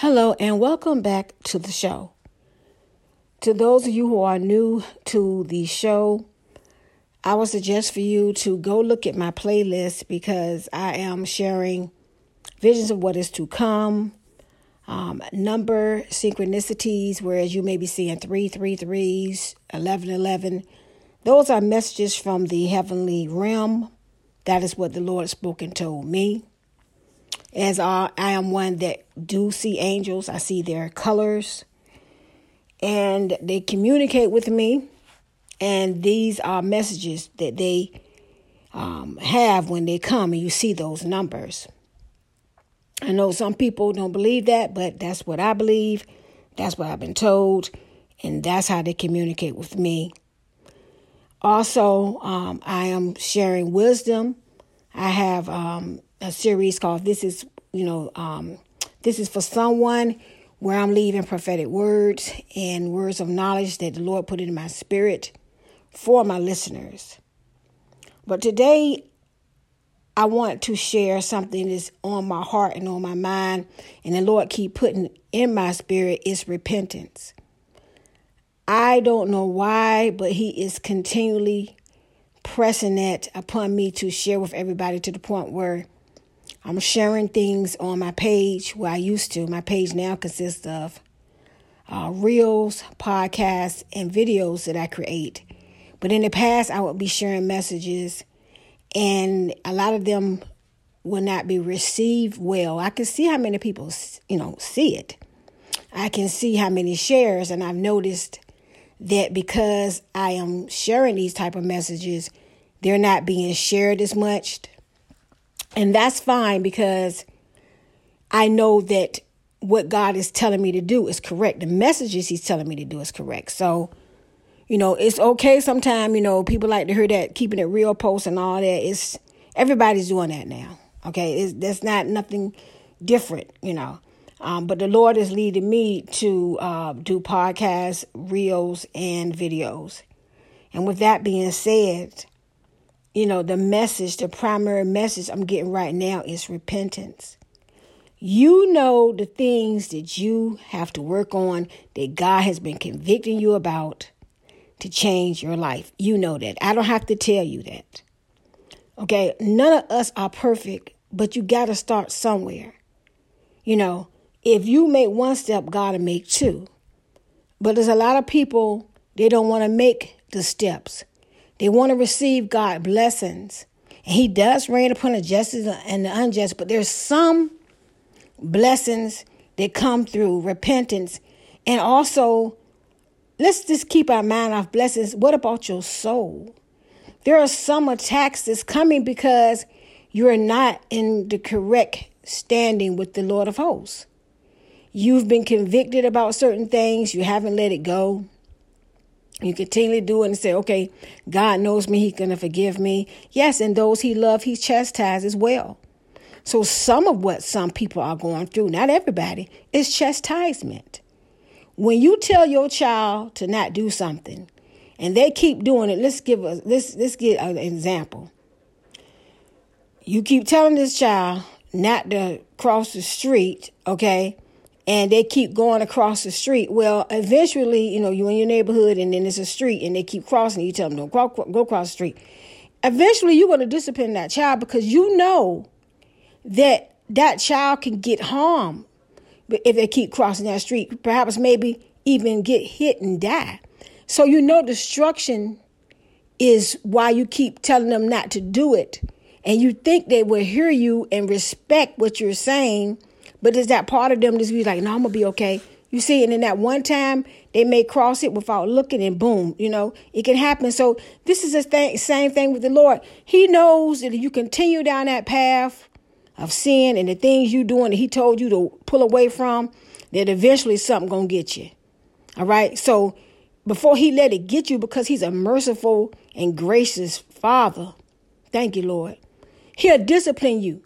Hello, and welcome back to the show. To those of you who are new to the show, I would suggest for you to go look at my playlist because I am sharing visions of what is to come, um, number synchronicities, whereas you may be seeing three, three, threes, 11, 11. Those are messages from the heavenly realm. That is what the Lord has spoken told me as I, I am one that do see angels. I see their colors and they communicate with me. And these are messages that they um, have when they come and you see those numbers. I know some people don't believe that, but that's what I believe. That's what I've been told. And that's how they communicate with me. Also, um, I am sharing wisdom. I have um, a series called This is, you know, um, this is for someone where I'm leaving prophetic words and words of knowledge that the Lord put in my spirit for my listeners. But today, I want to share something that's on my heart and on my mind, and the Lord keep putting in my spirit is repentance. I don't know why, but He is continually pressing that upon me to share with everybody to the point where I'm sharing things on my page where I used to. My page now consists of uh, reels, podcasts, and videos that I create. But in the past, I would be sharing messages, and a lot of them will not be received well. I can see how many people, you know, see it. I can see how many shares, and I've noticed that because I am sharing these type of messages, they're not being shared as much. And that's fine because I know that what God is telling me to do is correct. The messages He's telling me to do is correct. So, you know, it's okay sometimes, you know, people like to hear that keeping it real post and all that. It's everybody's doing that now. Okay. It's that's not nothing different, you know. Um, but the Lord is leading me to uh, do podcasts, reels, and videos. And with that being said, you know, the message, the primary message I'm getting right now is repentance. You know the things that you have to work on that God has been convicting you about to change your life. You know that. I don't have to tell you that. Okay, none of us are perfect, but you got to start somewhere. You know, if you make one step, God will make two. But there's a lot of people, they don't want to make the steps. They want to receive God blessings. And he does rain upon the just and the unjust, but there's some blessings that come through repentance. And also, let's just keep our mind off blessings. What about your soul? There are some attacks that's coming because you're not in the correct standing with the Lord of hosts. You've been convicted about certain things, you haven't let it go. You continually do it and say, okay, God knows me, He's going to forgive me. Yes, and those He loves, He chastises as well. So, some of what some people are going through, not everybody, is chastisement. When you tell your child to not do something and they keep doing it, let's give us let's let's get an example. You keep telling this child not to cross the street, okay? And they keep going across the street. Well, eventually, you know, you're in your neighborhood and then there's a street and they keep crossing. You tell them, no, go, go across the street. Eventually, you're going to discipline that child because you know that that child can get harmed if they keep crossing that street. Perhaps maybe even get hit and die. So you know destruction is why you keep telling them not to do it. And you think they will hear you and respect what you're saying but is that part of them just be like, no, I'm gonna be okay. You see, and in that one time they may cross it without looking, and boom, you know, it can happen. So this is the thing, same thing with the Lord. He knows that if you continue down that path of sin and the things you doing that he told you to pull away from, that eventually something gonna get you. All right. So before he let it get you, because he's a merciful and gracious father, thank you, Lord. He'll discipline you.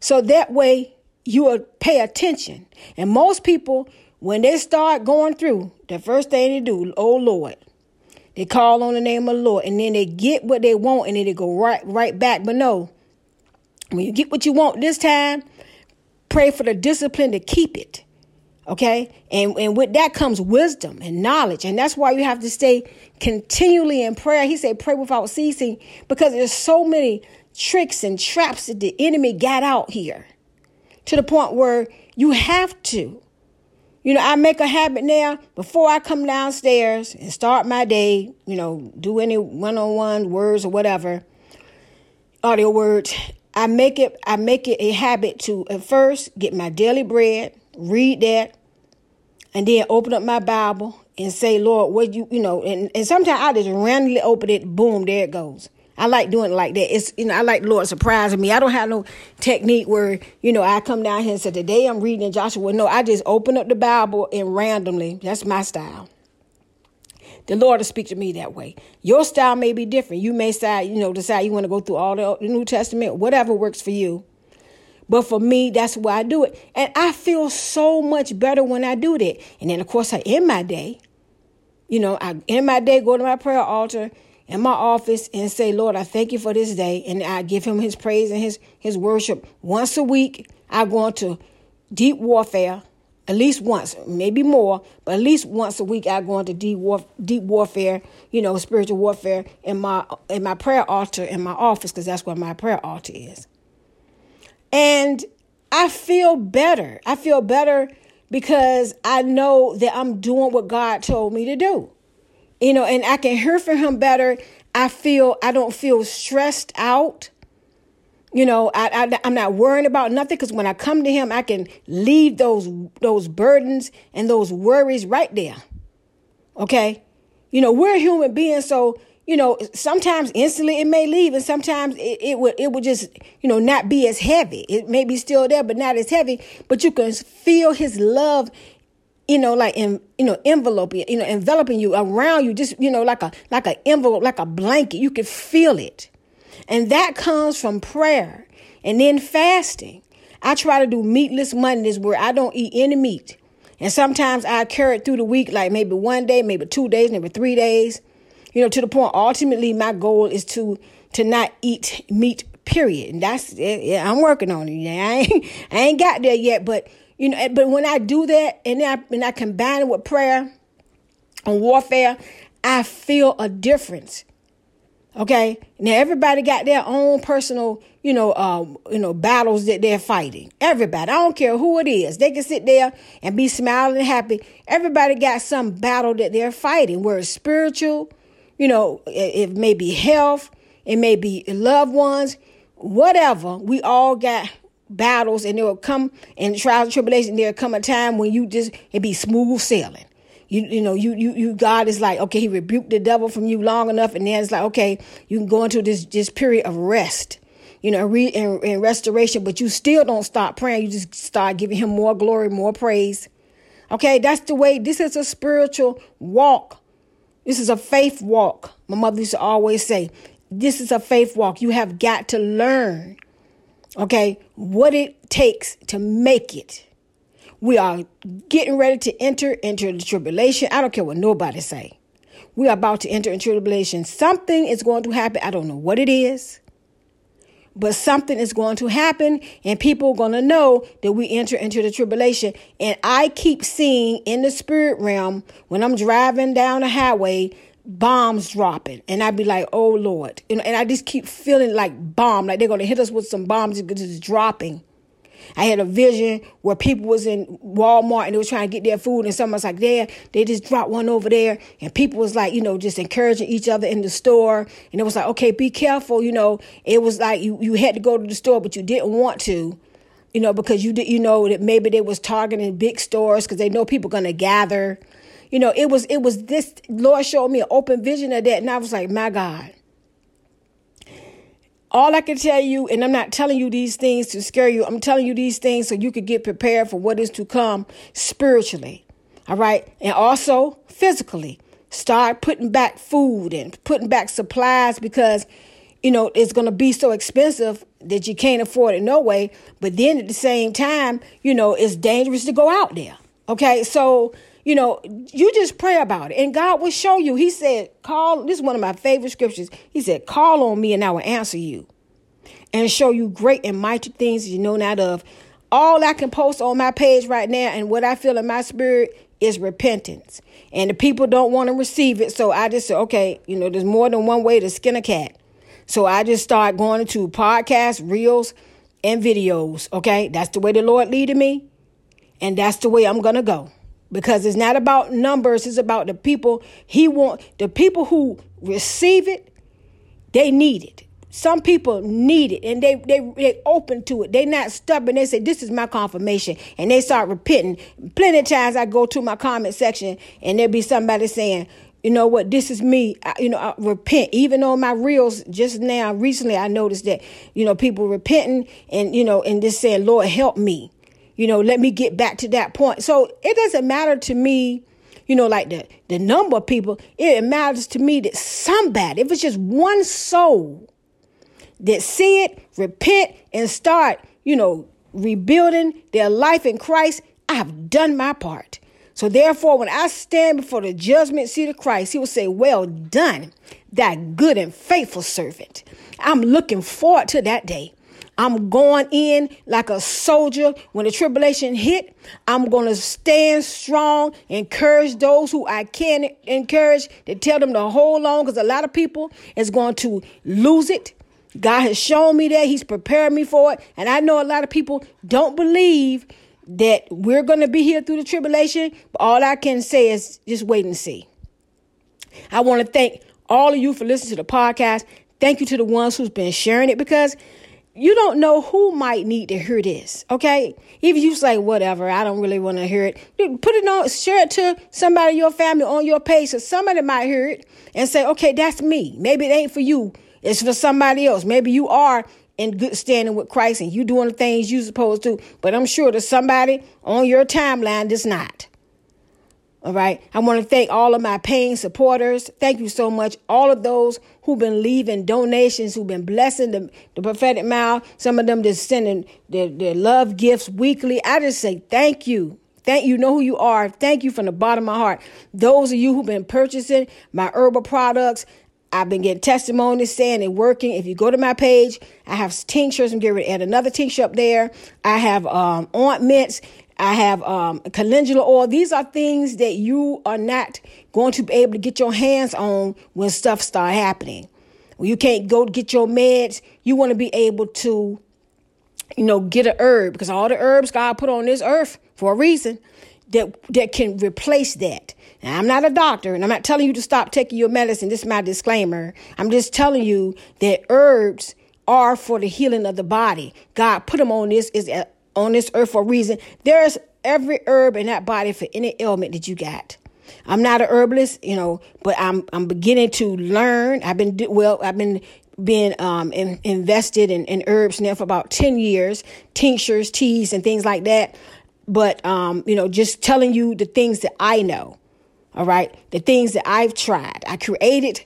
So that way you will pay attention. And most people, when they start going through, the first thing they do, oh Lord, they call on the name of the Lord, and then they get what they want, and then they go right right back. But no, when you get what you want this time, pray for the discipline to keep it. Okay? And, and with that comes wisdom and knowledge. And that's why you have to stay continually in prayer. He said, pray without ceasing, because there's so many tricks and traps that the enemy got out here to the point where you have to. You know, I make a habit now before I come downstairs and start my day, you know, do any one on one words or whatever, audio words. I make it I make it a habit to at first get my daily bread, read that, and then open up my Bible and say, Lord, what you you know, and, and sometimes I just randomly open it, boom, there it goes. I like doing it like that. It's you know, I like the Lord surprising me. I don't have no technique where, you know, I come down here and say, Today I'm reading Joshua. No, I just open up the Bible and randomly. That's my style. The Lord will speak to me that way. Your style may be different. You may decide, you know, decide you want to go through all the New Testament, whatever works for you. But for me, that's why I do it. And I feel so much better when I do that. And then, of course, I end my day. You know, I end my day, go to my prayer altar in my office and say, Lord, I thank you for this day. And I give him his praise and his, his worship. Once a week, I go into deep warfare at least once, maybe more, but at least once a week I go into deep deep warfare, you know, spiritual warfare in my in my prayer altar in my office because that's where my prayer altar is. And I feel better. I feel better because I know that I'm doing what God told me to do. You know, and I can hear from him better. I feel I don't feel stressed out. You know, I, I I'm not worrying about nothing because when I come to Him, I can leave those those burdens and those worries right there. Okay, you know we're human beings, so you know sometimes instantly it may leave, and sometimes it, it would it would just you know not be as heavy. It may be still there, but not as heavy. But you can feel His love you know, like in, you know, envelope, you know, enveloping you around you, just you know, like a like an envelope, like a blanket. You can feel it. And that comes from prayer and then fasting. I try to do meatless Mondays where I don't eat any meat. And sometimes I carry it through the week, like maybe one day, maybe two days, maybe three days. You know, to the point ultimately my goal is to to not eat meat, period. And that's yeah, I'm working on it. Yeah, I ain't I ain't got there yet, but you know, but when I do that and I and I combine it with prayer and warfare, I feel a difference. Okay. Now everybody got their own personal, you know, um, you know, battles that they're fighting. Everybody. I don't care who it is. They can sit there and be smiling and happy. Everybody got some battle that they're fighting, where it's spiritual, you know, it, it may be health, it may be loved ones, whatever. We all got battles and there will come in trials and tribulation, there'll come a time when you just it be smooth sailing. You you know you you you God is like okay he rebuked the devil from you long enough and then it's like okay you can go into this this period of rest you know re and, and restoration but you still don't stop praying. You just start giving him more glory more praise. Okay that's the way this is a spiritual walk. This is a faith walk my mother used to always say. This is a faith walk. You have got to learn okay what it takes to make it we are getting ready to enter into the tribulation. I don't care what nobody say. We are about to enter into tribulation. Something is going to happen. I don't know what it is. But something is going to happen, and people are going to know that we enter into the tribulation. And I keep seeing in the spirit realm when I'm driving down the highway, bombs dropping and i'd be like oh lord and, and i just keep feeling like bomb like they're to hit us with some bombs just dropping I had a vision where people was in Walmart and they was trying to get their food and someone's like, there, they just dropped one over there. And people was like, you know, just encouraging each other in the store. And it was like, okay, be careful. You know, it was like you, you had to go to the store, but you didn't want to you know, because you did, you know, that maybe they was targeting big stores because they know people gonna gather. You know, it was it was this Lord showed me an open vision of that, and I was like, my God. All I can tell you, and I'm not telling you these things to scare you, I'm telling you these things so you could get prepared for what is to come spiritually. All right. And also physically. Start putting back food and putting back supplies because, you know, it's going to be so expensive that you can't afford it no way. But then at the same time, you know, it's dangerous to go out there. Okay. So, you know, you just pray about it and God will show you. He said, call, this is one of my favorite scriptures. He said, call on me and I will answer you and show you great and mighty things you know not of. All I can post on my page right now and what I feel in my spirit is repentance. And the people don't want to receive it. So I just said, okay, you know, there's more than one way to skin a cat. So I just start going into podcasts, reels, and videos. Okay. That's the way the Lord leaded me. And that's the way I'm going to go because it's not about numbers it's about the people he want the people who receive it they need it some people need it and they they they open to it they not stubborn they say this is my confirmation and they start repenting plenty of times i go to my comment section and there be somebody saying you know what this is me I, you know I repent even on my reels just now recently i noticed that you know people repenting and you know and just saying lord help me you know, let me get back to that point. So it doesn't matter to me, you know, like the, the number of people. It matters to me that somebody, if it's just one soul that see it, repent, and start, you know, rebuilding their life in Christ, I have done my part. So therefore, when I stand before the judgment seat of Christ, he will say, Well done, that good and faithful servant. I'm looking forward to that day. I'm going in like a soldier when the tribulation hit. I'm going to stand strong, encourage those who I can encourage to tell them to hold on because a lot of people is going to lose it. God has shown me that. He's prepared me for it. And I know a lot of people don't believe that we're going to be here through the tribulation. But all I can say is just wait and see. I want to thank all of you for listening to the podcast. Thank you to the ones who's been sharing it because you don't know who might need to hear this. Okay. If you say whatever, I don't really want to hear it. Put it on, share it to somebody in your family on your page. So somebody might hear it and say, okay, that's me. Maybe it ain't for you. It's for somebody else. Maybe you are in good standing with Christ and you doing the things you supposed to. But I'm sure there's somebody on your timeline that's not. All right. I want to thank all of my paying supporters. Thank you so much. All of those who've been leaving donations, who've been blessing the, the prophetic mouth. Some of them just sending their, their love gifts weekly. I just say thank you. Thank you. Know who you are. Thank you from the bottom of my heart. Those of you who've been purchasing my herbal products, I've been getting testimonies saying it working. If you go to my page, I have tinctures. I'm getting ready to add another tincture up there. I have um, ointments. I have um, calendula oil. These are things that you are not going to be able to get your hands on when stuff start happening. When you can't go get your meds, you want to be able to, you know, get a herb because all the herbs God put on this earth for a reason that that can replace that. Now, I'm not a doctor and I'm not telling you to stop taking your medicine. This is my disclaimer. I'm just telling you that herbs are for the healing of the body. God put them on this is on this earth for a reason. There's every herb in that body for any ailment that you got. I'm not a herbalist, you know, but I'm I'm beginning to learn. I've been well, I've been been um, in, invested in, in herbs now for about 10 years, tinctures, teas, and things like that. But, um, you know, just telling you the things that I know, all right? The things that I've tried. I created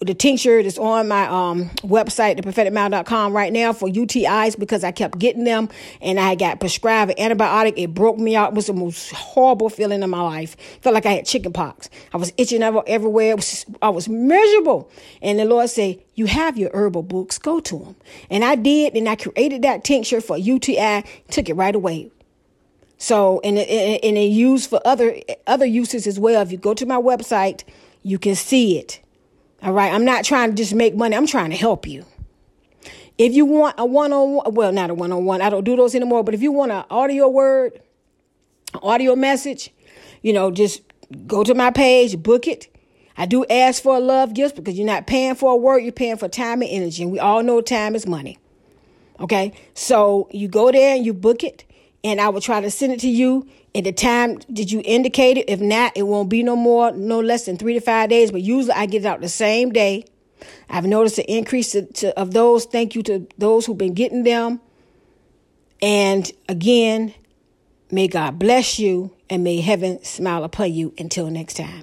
the tincture that's on my um, website, thepropheticmouth.com right now for UTIs because I kept getting them and I got prescribed an antibiotic. It broke me out. It was the most horrible feeling in my life. Felt like I had chicken pox. I was itching everywhere. It was, I was miserable. And the Lord said, you have your herbal books, go to them. And I did, and I created that tincture for UTI, took it right away. So, and it, and it used for other, other uses as well. If you go to my website, you can see it. All right. I'm not trying to just make money. I'm trying to help you. If you want a one on one, well, not a one on one, I don't do those anymore. But if you want an audio word, audio message, you know, just go to my page, book it. I do ask for a love gift because you're not paying for a word, you're paying for time and energy. And we all know time is money. Okay. So you go there and you book it, and I will try to send it to you at the time did you indicate it? If not, it won't be no more, no less than three to five days. But usually I get it out the same day. I've noticed an increase to, to, of those. Thank you to those who've been getting them. And again, may God bless you and may heaven smile upon you until next time.